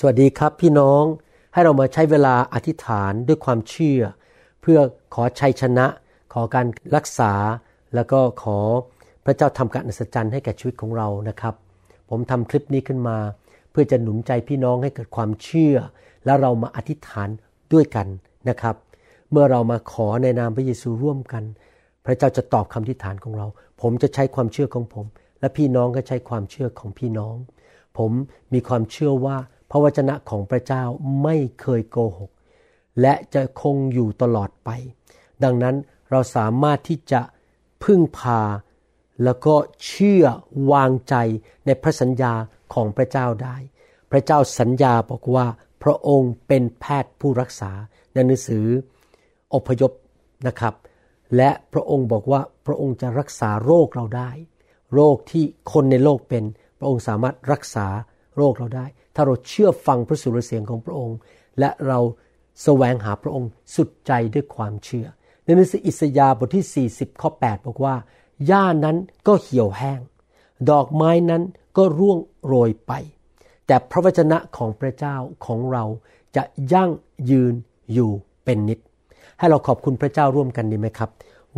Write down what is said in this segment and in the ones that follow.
สวัสดีครับพี่น้องให้เรามาใช้เวลาอธิษฐานด้วยความเชื่อ เพื่อขอชัยชนะ ขอการรักษา แล้วก็ขอพระเจ้าทำการอัศจรรย์ให้แก่ชีวิตของเรานะครับ ผมทำคลิปนี้ขึ้นมา เพื่อจะหนุนใจพี่น้องให้เกิดความเชื่อ แล้วเรามาอธิษฐานด้วยกันนะครับ เมื่อเรามาขอในนามพระเยซูร่วมกัน พระเจ้าจะตอบคำอธิษฐานของเรา ผมจะใช้ความเชื่อของผม และพี่น้องก็ใช้ความเชื่อของพี่น้อง ผมมีความเชื่อว่า พระวจนะของพระเจ้าไม่เคยโกหก และจะคงอยู่ตลอดไป ดังนั้นเราสามารถที่จะพึ่งพา แล้วก็เชื่อวางใจในพระสัญญาของพระเจ้าได้ พระเจ้าสัญญาบอกว่า พระองค์เป็นแพทย์ผู้รักษาในหนังสืออพยพนะครับ และพระองค์บอกว่าพระองค์จะรักษาโรคเราได้ โรคที่คนในโลกเป็น พระองค์สามารถรักษา โรคเราได้ ถ้าเราเชื่อฟังพระสุรเสียงของพระองค์ และเราแสวงหาพระองค์สุดใจด้วยความเชื่อ ในหนังสืออิสยาห์บทที่ 40 ข้อ 8 บอกว่า หญ้านั้นก็เหี่ยวแห้ง ดอกไม้นั้นก็ร่วงโรยไป แต่พระวจนะของพระเจ้าของเราจะยั่งยืนอยู่เป็นนิด ให้เราขอบคุณพระเจ้าร่วมกันดีไหมครับ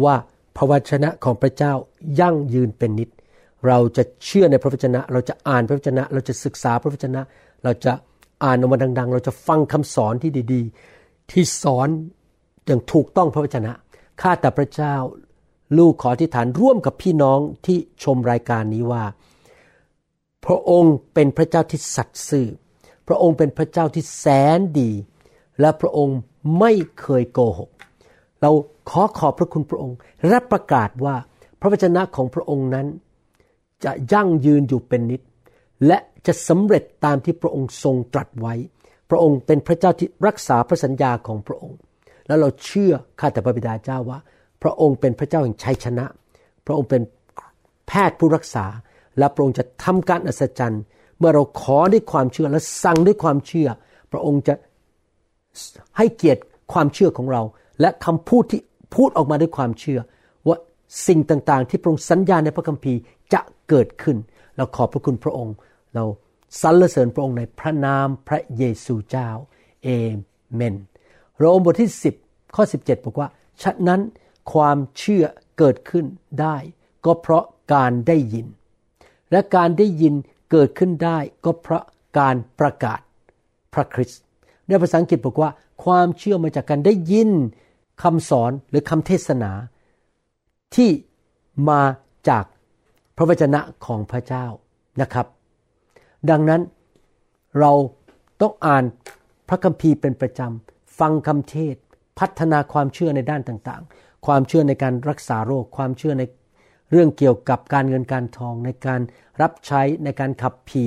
ว่าพระวจนะของพระเจ้ายั่งยืนเป็นนิด เราจะเชื่อในพระวจนะ เราจะอ่านพระวจนะ เราจะศึกษาพระวจนะ เราจะอ่านออกมาดัง ๆ เราจะฟังคำสอนที่ดี ๆ ที่สอนอย่างถูกต้องพระวจนะ ข้าแต่พระเจ้าลูกขออธิษฐานร่วมกับพี่น้องที่ชมรายการนี้ว่า พระองค์เป็นพระเจ้าที่สัตย์ซื่อ พระองค์เป็นพระเจ้าที่แสนดี และพระองค์ไม่เคยโกหก เราขอขอบพระคุณพระองค์ และประกาศว่าพระวจนะของพระองค์นั้น จะยั่งยืนอยู่เป็นนิด และจะสำเร็จตามที่พระองค์ทรงตรัสไว้ พระองค์เป็นพระเจ้าที่รักษาพระสัญญาของพระองค์ แล้วเราเชื่อข้าแต่พระบิดาเจ้าว่า พระองค์เป็นพระเจ้าแห่งชัยชนะ พระองค์เป็นแพทย์ผู้รักษา และพระองค์จะทำการอัศจรรย์ เมื่อเราขอด้วยความเชื่อและสั่งด้วยความเชื่อ พระองค์จะให้เกียรติความเชื่อของเรา และคำพูดที่พูดออกมาด้วยความเชื่อ สิ่งต่างๆ ที่พระองค์สัญญาในพระคัมภีร์จะเกิดขึ้น เราขอบพระคุณพระองค์ เราสรรเสริญพระองค์ในพระนามพระเยซูเจ้าเอเมนโรมบทที่ 10 ข้อ 17 บอกว่า ฉะนั้นความเชื่อเกิดขึ้นได้ ก็เพราะการได้ยิน และการได้ยินเกิดขึ้นได้ ก็เพราะการประกาศพระคริสต์ในภาษาอังกฤษบอกว่า ความเชื่อมาจากการได้ยินคำสอนหรือคำเทศนา ที่มาจากพระวจนะของพระเจ้านะครับ ดังนั้นเราต้องอ่านพระคัมภีร์เป็นประจำ ฟังคำเทศ พัฒนาความเชื่อในด้านต่างๆ ความเชื่อในการรักษาโรค ความเชื่อในเรื่องเกี่ยวกับการเงินการทอง ในการรับใช้ในการขับผี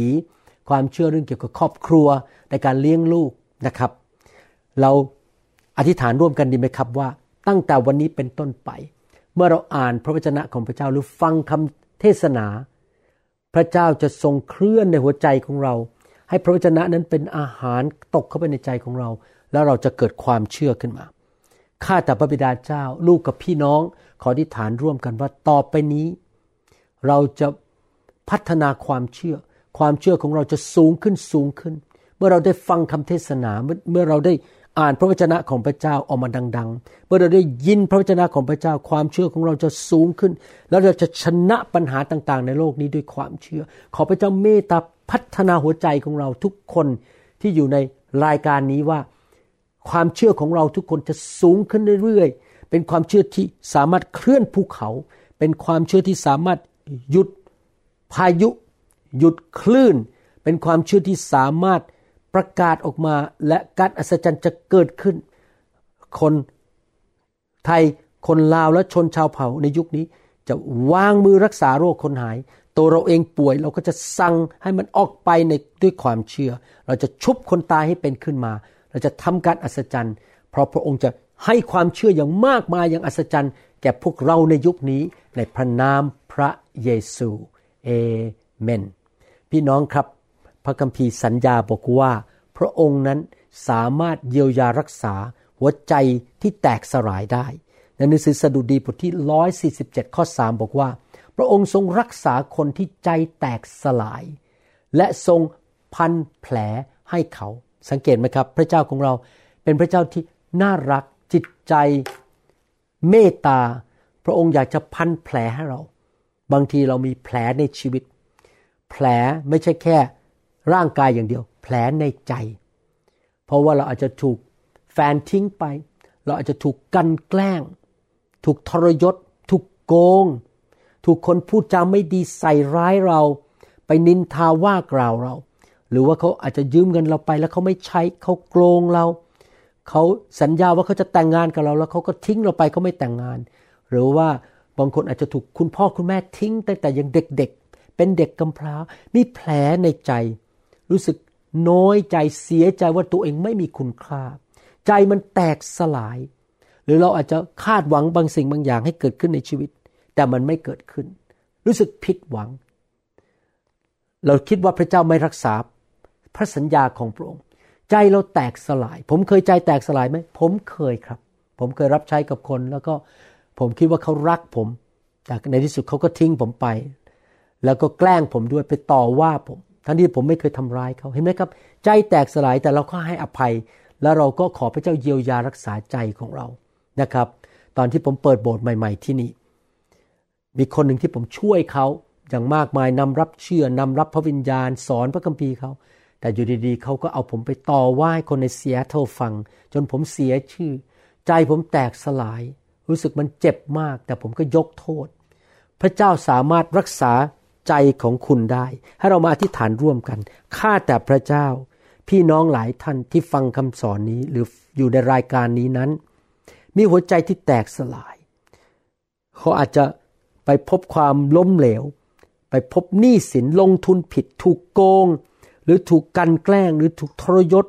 ความเชื่อเรื่องเกี่ยวกับครอบครัว ในการเลี้ยงลูกนะครับ เราอธิษฐานร่วมกันดีไหมครับว่า ตั้งแต่วันนี้เป็นต้นไป เมื่อเราอ่านพระวจนะของพระเจ้าหรือฟังคำเทศนา พระเจ้าจะทรงเคลื่อนในหัวใจของเรา ให้พระวจนะนั้นเป็นอาหารตกเข้าไปในใจของเรา แล้วเราจะเกิดความเชื่อขึ้นมาข้าแต่พระบิดาเจ้า ลูกกับพี่น้องขออธิษฐานร่วมกันว่าต่อไปนี้ เราจะพัฒนาความเชื่อ ความเชื่อของเราจะสูงขึ้นสูงขึ้น เมื่อเราได้ฟังคำเทศนาเมื่อเมื่อเราได้ อ่านพระวจนะของพระเจ้าออกมาดัง ๆ เมื่อเราได้ยินพระวจนะของพระเจ้าความเชื่อของเราจะสูงขึ้น แล้วเราจะชนะปัญหาต่างๆ ในโลกนี้ด้วยความเชื่อ ขอพระเจ้าเมตตาพัฒนาหัวใจของเราทุกคนที่อยู่ในรายการนี้ว่า ความเชื่อของเราทุกคนจะสูงขึ้นเรื่อยๆ เป็นความเชื่อที่สามารถเคลื่อนภูเขา เป็นความเชื่อที่สามารถหยุดพายุ หยุดคลื่น เป็นความเชื่อที่สามารถ ประกาศออกมาและการอัศจรรย์จะเกิดขึ้น คนไทยคนลาวและชนชาวเผ่าในยุคนี้ จะวางมือรักษาโรคคนหาย ตัวเราเองป่วยเราก็จะสั่งให้มันออกไปในด้วยความเชื่อ เราจะชุบคนตายให้เป็นขึ้นมา เราจะทำการอัศจรรย์ เพราะพระองค์จะให้ความเชื่ออย่างมากมายอย่างอัศจรรย์ แก่พวกเราในยุคนี้ในพระนามพระเยซูเอเมน พี่น้องครับ พระคัมภีร์สัญญาบอกว่า พระองค์นั้นสามารถเยียวยารักษาหัวใจที่แตกสลายได้ในหนังสือสดุดีบทที่ 147 ข้อ 3 บอกว่า พระองค์ทรงรักษาคนที่ใจแตกสลาย และทรงพันแผลให้เขา สังเกตไหมครับ พระเจ้าของเราเป็นพระเจ้าที่น่ารักจิตใจเมตตา พระองค์อยากจะพันแผลให้เรา บางทีเรามีแผลในชีวิต แผลไม่ใช่แค่ ร่างกายอย่างเดียว แผลในใจ เพราะว่าเราอาจจะถูกแฟนทิ้งไป เราอาจจะถูกกันแกล้ง ถูกทรยศ ถูกโกง ถูกคนพูดจาไม่ดีใส่ร้ายเรา ไปนินทาว่ากล่าวเรา หรือว่าเขาอาจจะยืมเงินเราไปแล้วเขาไม่ใช้เขาโกงเราเขาสัญญาว่าเขาจะแต่งงานกับเรา แล้วเขาก็ทิ้งเราไปเขาไม่แต่งงาน หรือว่าบางคนอาจจะถูกคุณพ่อคุณแม่ทิ้งตั้งแต่ยังเด็กๆ เป็นเด็กกำพร้า มีแผลในใจ รู้สึกน้อยใจเสียใจว่าตัวเองไม่มีคุณค่า ใจมันแตกสลาย หรือเราอาจจะคาดหวังบางสิ่งบางอย่างให้เกิดขึ้นในชีวิต แต่มันไม่เกิดขึ้น รู้สึกผิดหวัง เราคิดว่าพระเจ้าไม่รักษาพระสัญญาของพระองค์ ใจเราแตกสลาย ผมเคยใจแตกสลายไหมผมเคยครับ ผมเคยรับใช้กับคนแล้วก็ผมคิดว่าเขารักผมแต่ในที่สุดเขาก็ทิ้งผมไป แล้วก็แกล้งผมด้วยไปต่อว่าผม ทั้งที่ผมไม่เคยทำร้ายเขาเห็นไหมครับ ใจแตกสลายแต่เราก็ให้อภัย แล้วเราก็ขอพระเจ้าเยียวยารักษาใจของเรานะครับ ตอนที่ผมเปิดโบสถ์ใหม่ ๆที่นี่ มีคนหนึ่งที่ผมช่วยเขาอย่างมากมายนำรับเชื่อนำรับพระวิญญาณ สอนพระคัมภีร์เขาแต่อยู่ดีๆเขาก็เอาผมไปต่อว่าคนในเสียเท่าฟัง จนผมเสียชื่อ ใจผมแตกสลาย รู้สึกมันเจ็บมาก แต่ผมก็ยกโทษ พระเจ้าสามารถรักษา ใจของคุณได้ ให้เรามาอธิษฐานร่วมกัน ข้าแต่พระเจ้า พี่น้องหลายท่านที่ฟังคำสอนนี้หรืออยู่ในรายการนี้นั้น มีหัวใจที่แตกสลาย เขาอาจจะไปพบความล้มเหลว ไปพบหนี้สินลงทุนผิด ถูกโกง หรือถูกกันแกล้ง หรือถูกทรยศ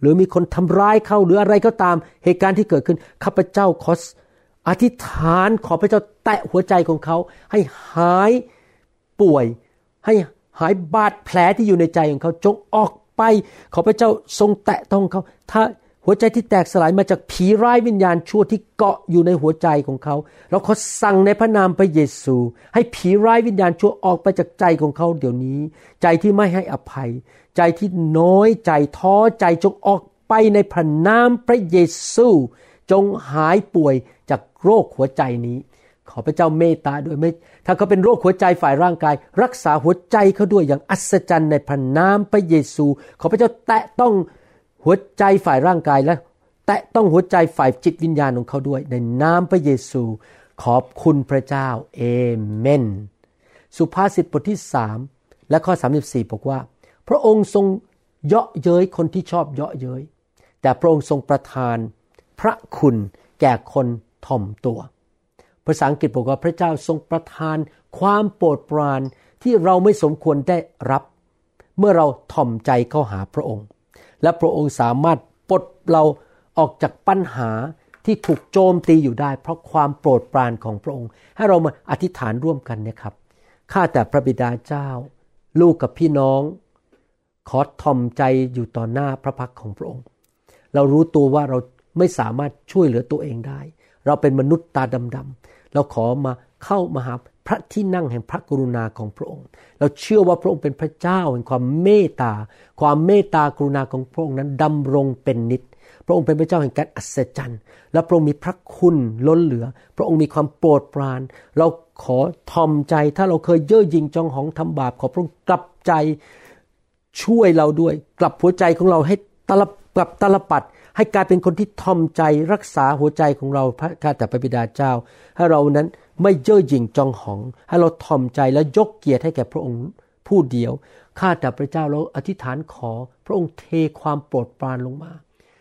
หรือมีคนทำร้ายเขาหรืออะไรก็ตามเหตุการณ์ที่เกิดขึ้นข้าพเจ้าขออธิษฐานขอพระเจ้าแตะหัวใจของเขาให้หาย ป่วย ให้หายบาดแผลที่อยู่ในใจของเขาจงออกไป ขอพระเจ้าทรงแตะต้องเขา ถ้าหัวใจที่แตกสลายมาจากผีร้ายวิญญาณชั่วที่เกาะอยู่ในหัวใจของเขา เราขอสั่งในพระนามพระเยซู ให้ผีร้ายวิญญาณชั่วออกไปจากใจของเขาเดี๋ยวนี้ ใจที่ไม่ให้อภัย ใจที่น้อยใจท้อใจจงออกไปในพระนามพระเยซู จงหายป่วยจากโรคหัวใจนี้ ขอพระเจ้าเมตตาด้วยไม่ถ้าเขาเป็นโรคหัวใจฝ่ายร่างกาย รักษาหัวใจเขาด้วยอย่างอัศจรรย์ในพระนามพระเยซู ขอพระเจ้าแตะต้องหัวใจฝ่ายร่างกายและแตะต้องหัวใจฝ่ายจิตวิญญาณของเขาด้วย ในนามพระเยซู ขอบคุณพระเจ้าเอเมน สุภาษิตบทที่สามและข้อ 34 บอกว่า พระองค์ทรงเยาะเย้ยคนที่ชอบเยาะเย้ยแต่พระองค์ทรงประทาน พระคุณแก่คนถ่อมตัว ภาษาอังกฤษบอกว่าพระเจ้าทรงประทานความโปรดปรานที่เราไม่สมควรได้รับ เมื่อเราถ่อมใจเข้าหาพระองค์ และพระองค์สามารถปลดเราออกจากปัญหาที่ถูกโจมตีอยู่ได้ เพราะความโปรดปรานของพระองค์ ให้เรามาอธิษฐานร่วมกันนะครับข้าแต่พระบิดาเจ้า ลูกกับพี่น้อง ขอทอมใจอยู่ต่อหน้าพระพักของพระองค์ เรารู้ตัวว่าเราไม่สามารถช่วยเหลือตัวเองได้ เราเป็นมนุษย์ตาดำๆเราขอมาเข้ามาหาพระที่นั่งแห่งพระกรุณาของพระองค์ เราเชื่อว่าพระองค์เป็นพระเจ้าแห่งความเมตตา ความเมตตากรุณาของพระองค์นั้นดำรงเป็นนิจพระองค์เป็นพระเจ้าแห่งการอัศจรรย์ และพระองค์มีพระคุณล้นเหลือ พระองค์มีความโปรดปราน เราขอทอมใจถ้าเราเคยเย่อหยิ่งจองหองทำบาป ขอพระองค์กลับใจช่วยเราด้วย กลับหัวใจของเราให้ตลบกลับตลปัด ให้กลายเป็นคนที่ทอมใจรักษาหัวใจของเราพระข้าแต่พระบิดาเจ้า ให้เรานั้นไม่เย่อหยิ่งจองหอง ให้เราทอมใจและยกเกียรติให้แก่พระองค์ผู้เดียว ข้าแต่พระเจ้าเราอธิษฐานขอ พระองค์เทความโปรดปรานลงมา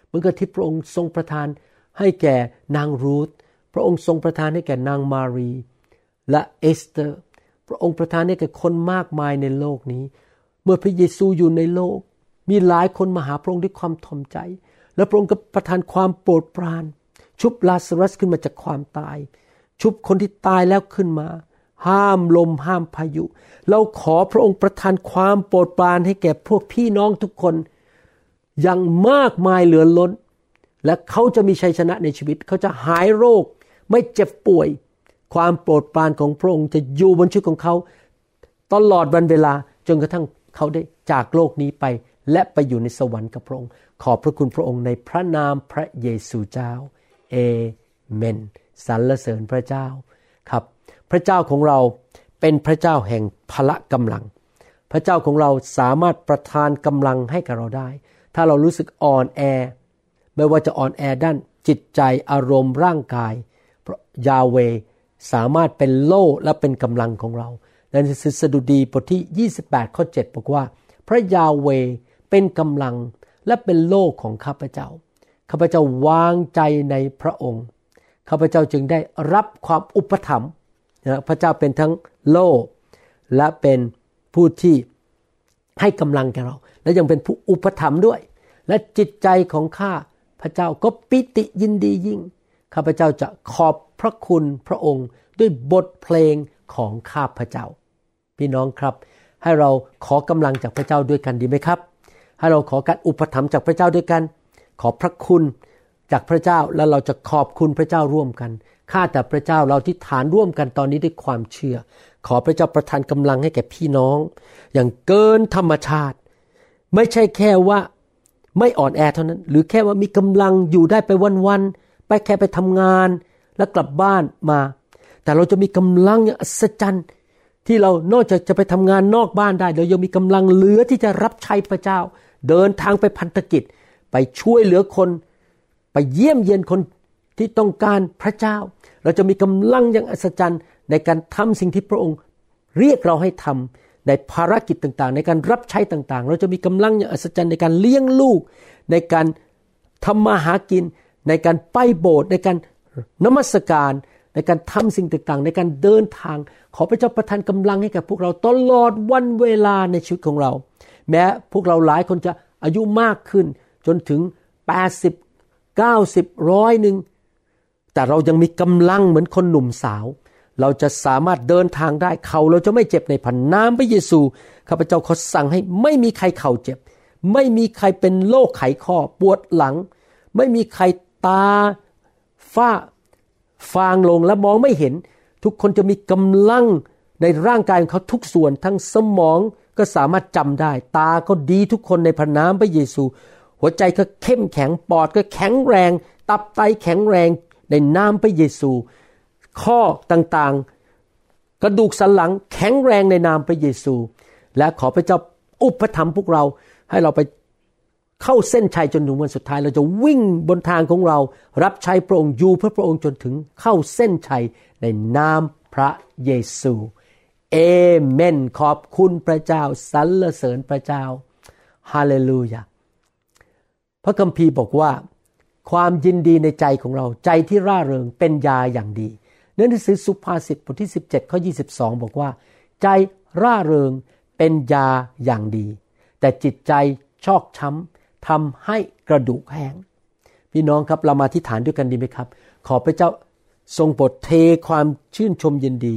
เหมือนกับที่พระองค์ทรงประทานให้แก่นางรูธ พระองค์ทรงประทานให้แก่นางมารี และเอสเตอร์ พระองค์ประทานให้แก่คนมากมายในโลกนี้ เมื่อพระเยซูอยู่ในโลก มีหลายคนมาหาพระองค์ด้วยความทอมใจ และพระองค์ก็ประทานความโปรดปราน ชุบลาซารัสขึ้นมาจากความตาย ชุบคนที่ตายแล้วขึ้นมา ห้ามลมห้ามพายุ เราขอพระองค์ประทานความโปรดปรานให้แก่พวกพี่น้องทุกคนอย่างมากมายเหลือล้น และเขาจะมีชัยชนะในชีวิต เขาจะหายโรค ไม่เจ็บป่วย ความโปรดปรานของพระองค์จะอยู่บนชีวิตของเขา ตลอดวันเวลาจนกระทั่งเขาได้จากโลกนี้ไป และไปอยู่ในสวรรค์กับพระองค์ ขอบพระคุณพระองค์ในพระนามพระเยซูเจ้า เอเมนสรรเสริญพระเจ้าครับ พระเจ้าของเราเป็นพระเจ้าแห่งพละกำลัง พระเจ้าของเราสามารถประทานกำลังให้กับเราได้ ถ้าเรารู้สึกอ่อนแอ ไม่ว่าจะอ่อนแอด้านจิตใจอารมณ์ร่างกายพระยาเวสามารถเป็นโล่และเป็นกำลังของเราในหนังสือสดุดีบทที่ 28 ข้อ 7 บอกว่า พระยาเว เป็นกำลังและเป็นโล่ของข้าพเจ้า ข้าพเจ้าวางใจในพระองค์ ข้าพเจ้าจึงได้รับความอุปถัมภ์นะพระเจ้าเป็นทั้งโล่และเป็นผู้ที่ให้กำลังแก่เรา และยังเป็นผู้อุปถัมภ์ด้วย และจิตใจของข้าพระเจ้าก็ปิติยินดียิ่ง ข้าพเจ้าจะขอบพระคุณพระองค์ด้วยบทเพลงของข้าพเจ้า พี่น้องครับ ให้เราขอกำลังจากพระเจ้าด้วยกันดีไหมครับ ให้เราขอการอุปถัมภ์จากพระเจ้าด้วยกัน ขอพระคุณจากพระเจ้าแล้วเราจะขอบคุณพระเจ้าร่วมกัน ข้าแต่พระเจ้าเราที่ฐานร่วมกันตอนนี้ด้วยความเชื่อ ขอพระเจ้าประทานกำลังให้แก่พี่น้อง อย่างเกินธรรมชาติ ไม่ใช่แค่ว่าไม่อ่อนแอเท่านั้น หรือแค่ว่ามีกำลังอยู่ได้ไปวันๆไปแค่ไปทำงาน แล้วกลับบ้านมา แต่เราจะมีกำลังอย่างอัศจรรย์ที่เรานอกจากจะไปทำงานนอกบ้านได้เรายังมีกำลังเหลือที่จะรับใช้พระเจ้า เดินทางไปพันธกิจ ไปช่วยเหลือคน ไปเยี่ยมเยียนคนที่ต้องการพระเจ้า เราจะมีกำลังอย่างอัศจรรย์ในการทำสิ่งที่พระองค์ เรียกเราให้ทำในภารกิจต่างๆ ในการรับใช้ต่างๆ เราจะมีกำลังอย่างอัศจรรย์ในการเลี้ยงลูก ในการทำมาหากิน ในการไปโบสถ์ในการนมัสการในการทำสิ่งต่างๆ ในการเดินทาง ขอพระเจ้าประทานกำลังให้กับพวกเราตลอดวันเวลาในชีวิตของเรา แม้พวกเราหลายคนจะอายุมากขึ้น จนถึง 80 90ร้อยหนึ่งแต่เรายังมีกำลังเหมือนคนหนุ่มสาว เราจะสามารถเดินทางได้เขาเราจะไม่เจ็บในพันน้ำพระเยซูข้าพเจ้าขอสั่งให้ไม่มีใครเข่าเจ็บ ไม่มีใครเป็นโรคไขข้อปวดหลัง ไม่มีใครตาฝ้าฟางลงและมองไม่เห็น ทุกคนจะมีกำลังในร่างกายของเขาทุกส่วนทั้งสมอง ก็สามารถจำได้ ตาก็ดีทุกคนในพระนามพระเยซู หัวใจก็เข้มแข็งปอดก็แข็งแรง ตับไตแข็งแรงในนามพระเยซู ข้อต่างๆ กระดูกสันหลังแข็งแรงในนามพระเยซู และขอพระเจ้าอุปถัมภ์พวกเราให้เราไปเข้าเส้นชัยจนถึงวันสุดท้าย เราจะวิ่งบนทางของเรา รับใช้พระองค์อยู่เพื่อพระองค์จนถึงเข้าเส้นชัยในนามพระเยซู เอเมน ขอบคุณพระเจ้าสรรเสริญพระเจ้าฮาเลลูยาพระคัมภีร์บอกว่า ความยินดีในใจของเราใจที่ร่าเริงเป็นยาอย่างดีเนื้อหนังสือสุภาษิตบทที่ 17ข้อ22 บอกว่า ใจร่าเริงเป็นยาอย่างดี แต่จิตใจชอกช้ำทำให้กระดูกแห้งพี่น้องครับเรามาที่ฐานด้วยกันดีไหมครับ ขอพระเจ้าทรงโปรดเทความชื่นชมยินดี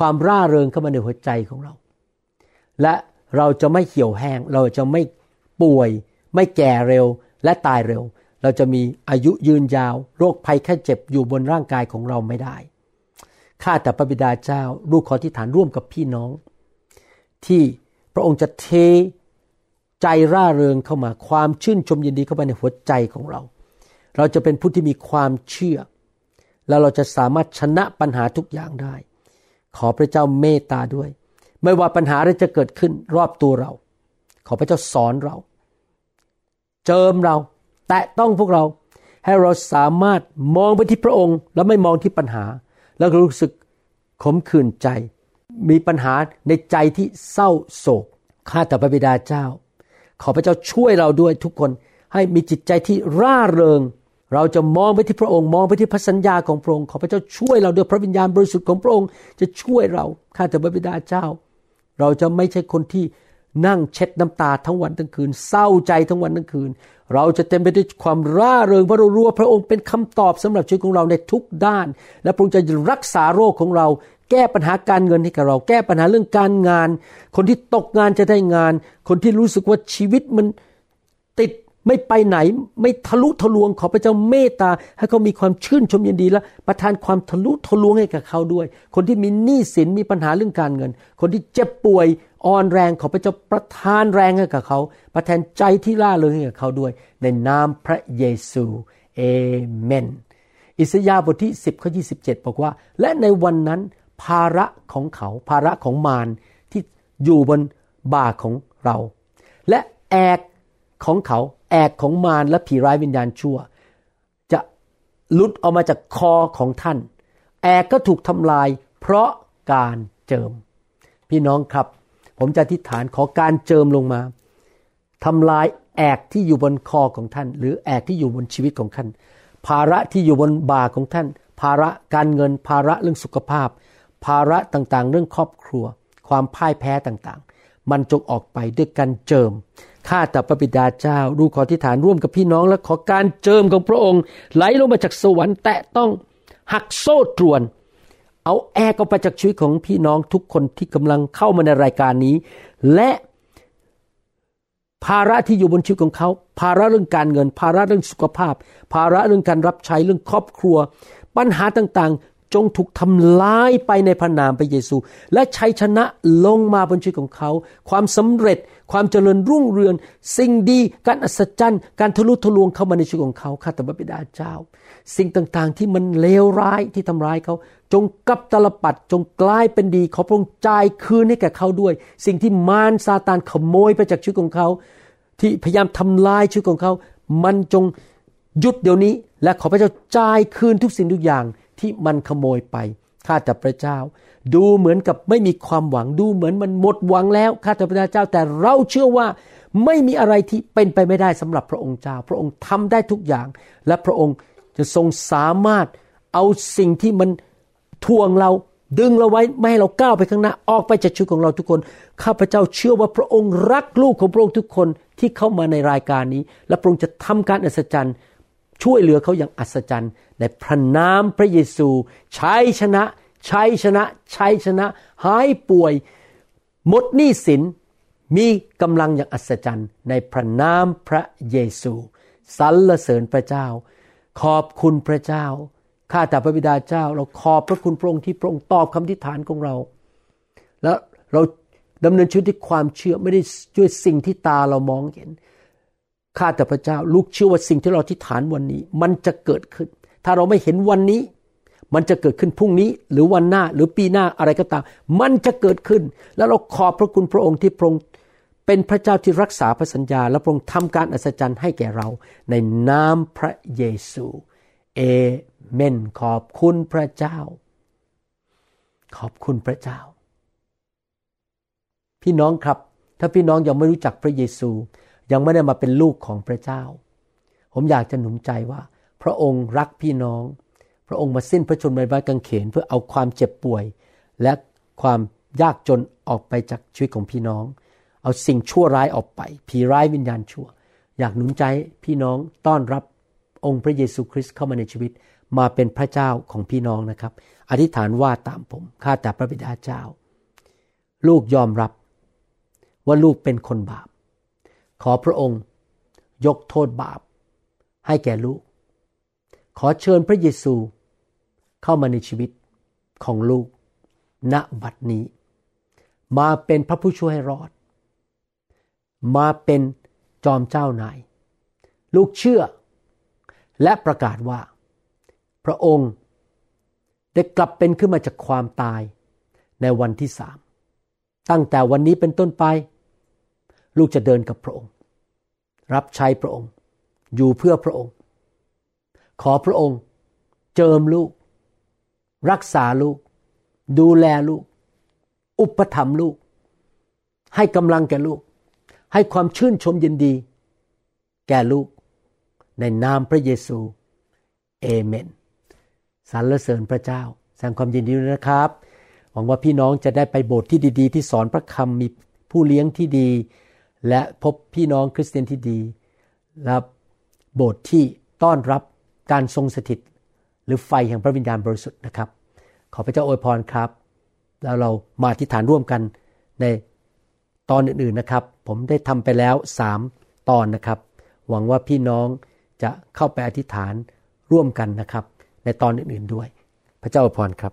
ความร่าเริงเข้ามาในหัวใจของเรา และเราจะไม่เหี่ยวแห้ง เราจะไม่ป่วย ไม่แก่เร็วและตายเร็ว เราจะมีอายุยืนยาว โรคภัยแค่เจ็บอยู่บนร่างกายของเราไม่ได้ข้าแต่พระบิดาเจ้าลูกขอที่ฐานร่วมกับพี่น้อง ที่พระองค์จะเทใจร่าเริงเข้ามาความชื่นชมยินดีเข้ามาในหัวใจของเรา เราจะเป็นผู้ที่มีความเชื่อ แล้วเราจะสามารถชนะปัญหาทุกอย่างได้ ขอพระเจ้าเมตตาด้วย ไม่ว่าปัญหาอะไรจะเกิดขึ้นรอบตัวเรา ขอพระเจ้าสอนเรา เจิมเรา แตะต้องพวกเราให้เราสามารถมองไปที่พระองค์ แล้วไม่มองที่ปัญหา แล้วรู้สึกขมขื่นใจ มีปัญหาในใจที่เศร้าโศกข้าแต่พระบิดาเจ้า ขอพระเจ้าช่วยเราด้วยทุกคนให้มีจิตใจที่ร่าเริง เราจะมองไปที่พระองค์มองไปที่พระสัญญาของพระองค์ขอพระเจ้าช่วยเราด้วยพระวิญญาณบริสุทธิ์ของพระองค์จะช่วยเราข้าแต่พระบิดาเจ้า เราจะไม่ใช่คนที่นั่งเช็ดน้ำตาทั้งวันทั้งคืน เศร้าใจทั้งวันทั้งคืน เราจะเต็มไปด้วยความร่าเริงเพราะเรารู้ว่าพระองค์เป็นคำตอบสำหรับชีวิตของเราในทุกด้าน และพระองค์จะรักษาโรคของเรา แก้ปัญหาการเงินให้กับเรา แก้ปัญหาเรื่องการงาน คนที่ตกงานจะได้งาน คนที่รู้สึกว่าชีวิตมัน ไม่ไปไหนไม่ทะลุทะลวงขอพระเจ้าเมตตา ให้เขามีความชื่นชมยินดีและประทานความทะลุทะลวงให้กับเขาด้วย คนที่มีหนี้สินมีปัญหาเรื่องการเงิน คนที่เจ็บป่วยอ่อนแรงขอพระเจ้าประทานแรงให้กับเขา ประทานใจที่ล่าเริงให้กับเขาด้วย ในนามพระเยซูเอเมน อิสยาห์บทที่ 10ข้อ27 บอกว่า และในวันนั้นภาระของเขาภาระของมารที่อยู่บนบ่าของเรา และแอกของเขา แอกของมารและผีร้ายวิญญาณชั่ว จะลุดออกมาจากคอของท่าน แอกก็ถูกทำลายเพราะการเจิม พี่น้องครับ ผมจะอธิษฐานขอการเจิมลงมาทำลายแอกที่อยู่บนคอของท่าน หรือแอกที่อยู่บนชีวิตของท่าน ภาระที่อยู่บนบ่าของท่าน ภาระการเงิน ภาระเรื่องสุขภาพ ภาระต่างๆ เรื่องครอบครัว ความพ่ายแพ้ต่างๆ มันจงออกไปด้วยการเจิมข้าแต่พระบิดาเจ้าดูขอที่ฐานร่วมกับพี่น้องและขอการเจิมของพระองค์ ไหลลงมาจากสวรรค์แตะต้องหักโซ่ตรวน เอาแอร์ออกไปจากชีวิตของพี่น้องทุกคนที่กำลังเข้ามาในรายการนี้ และภาระที่อยู่บนชีวิตของเขา ภาระเรื่องการเงิน ภาระเรื่องสุขภาพ ภาระเรื่องการรับใช้เรื่องครอบครัว ปัญหาต่างๆ จงถูกทำลายไปในพระนามพระเยซู และชัยชนะลงมาบนชีวิตของเขา ความสำเร็จ ความเจริญรุ่งเรือง สิ่งดี การอัศจรรย์ การทะลุทะลวงเข้ามาในชีวิตของเขา ข้าแต่พระบิดาเจ้า สิ่งต่างๆที่มันเลวร้ายที่ทำร้ายเขา จงกลับตลปัด จงกลายเป็นดี ขอพระองค์จ่ายคืนให้แก่เขาด้วย สิ่งที่มารซาตานขโมยไปจากชีวิตของเขา ที่พยายามทำลายชีวิตของเขา มันจงหยุดเดี๋ยวนี้และขอพระเจ้าจ่ายคืนทุกสิ่งทุกอย่าง ที่มันขโมยไปข้าแต่พระเจ้า ดูเหมือนกับไม่มีความหวังดูเหมือนมันหมดหวังแล้วข้าแต่พระเจ้า แต่เราเชื่อว่าไม่มีอะไรที่เป็นไปไม่ได้สำหรับพระองค์เจ้า พระองค์ทำได้ทุกอย่าง และพระองค์จะทรงสามารถเอาสิ่งที่มันทวงเราดึงเราไว้ไม่ให้เราก้าวไปข้างหน้าออกไปจากชีวิตของเราทุกคน ข้าพเจ้าเชื่อว่าพระองค์รักลูกของพระองค์ทุกคนที่เข้ามาในรายการนี้ และพระองค์จะทำการอัศจรรย์ ช่วยเหลือเขาอย่างอัศจรรย์ ในพระนามพระเยซู ใชัยชนะ ใชัยชนะ ใชัยชนะ หายป่วย หมดหนี้สิน มีกำลังอย่างอัศจรรย์ ในพระนามพระเยซูสรรเสริญพระเจ้า ขอบคุณพระเจ้าข้าแต่พระบิดาเจ้า เราขอบพระคุณพระองค์ที่พระองค์ตอบคำทิฐานของเรา แล้วเราดำเนินชีวิตด้วยความเชื่อไม่ได้ด้วยสิ่งที่ตาเรามองเห็น ข้าแต่พระเจ้าลูกเชื่อว่าสิ่งที่เราที่ฐานวันนี้ มันจะเกิดขึ้น ถ้าเราไม่เห็นวันนี้ มันจะเกิดขึ้นพรุ่งนี้ หรือวันหน้าหรือปีหน้าอะไรก็ตาม มันจะเกิดขึ้น แล้วเราขอบพระคุณพระองค์ที่พระองค์เป็นพระเจ้าที่รักษาพระสัญญา และพระองค์ทำการอัศจรรย์ให้แก่เรา ในนามพระเยซูเอเมนขอบคุณพระเจ้า ขอบคุณพระเจ้า พี่น้องครับ ถ้าพี่น้องยังไม่รู้จักพระเยซู ยังไม่ได้มาเป็นลูกของพระเจ้า ผมอยากจะหนุนใจว่า พระองค์รักพี่น้อง พระองค์มาสิ้นพระชนม์บนไม้กางเขนเพื่อเอาความเจ็บป่วย และความยากจนออกไปจากชีวิตของพี่น้อง เอาสิ่งชั่วร้ายออกไป ผีร้ายวิญญาณชั่ว อยากหนุนใจพี่น้องต้อนรับองค์พระเยซูคริสต์เข้ามาในชีวิตมาเป็นพระเจ้าของพี่น้องนะครับ อธิษฐานว่าตามผมข้าแต่พระบิดาเจ้า ลูกยอมรับว่าลูกเป็นคนบาป ขอพระองค์ ยกโทษบาป ให้แก่ลูก ขอเชิญพระเยซูเข้ามาในชีวิตของลูก ณ บัดนี้ มาเป็นพระผู้ช่วยให้รอด มาเป็นจอมเจ้านาย ลูกเชื่อ และประกาศว่า พระองค์ได้กลับเป็นขึ้นมาจากความตายในวันที่สาม ตั้งแต่วันนี้เป็นต้นไป ลูกจะเดินกับพระองค์ รับใช้พระองค์ อยู่เพื่อพระองค์ ขอพระองค์ เจิมลูก รักษาลูก ดูแลลูก อุปถัมภ์ลูก ให้กำลังแก่ลูก ให้ความชื่นชมยินดี แก่ลูก ในนามพระเยซูเอเมนสรรเสริญพระเจ้าแสดงความยินดีนะครับ หวังว่าพี่น้องจะได้ไปโบสถ์ที่ดี ๆ ที่สอนพระคำมีผู้เลี้ยงที่ดี และพบพี่น้องคริสเตียนที่ดีและโบสถ์ที่ต้อนรับการทรงสถิต หรือไฟแห่งพระวิญญาณบริสุทธิ์นะครับ ขอพระเจ้าอวยพรครับ แล้วเรามาอธิษฐานร่วมกันในตอนอื่นๆนะครับ ผมได้ทำไปแล้วสามตอนนะครับ หวังว่าพี่น้องจะเข้าไปอธิษฐานร่วมกันนะครับ ในตอนอื่นๆด้วย พระเจ้าอวยพรครับ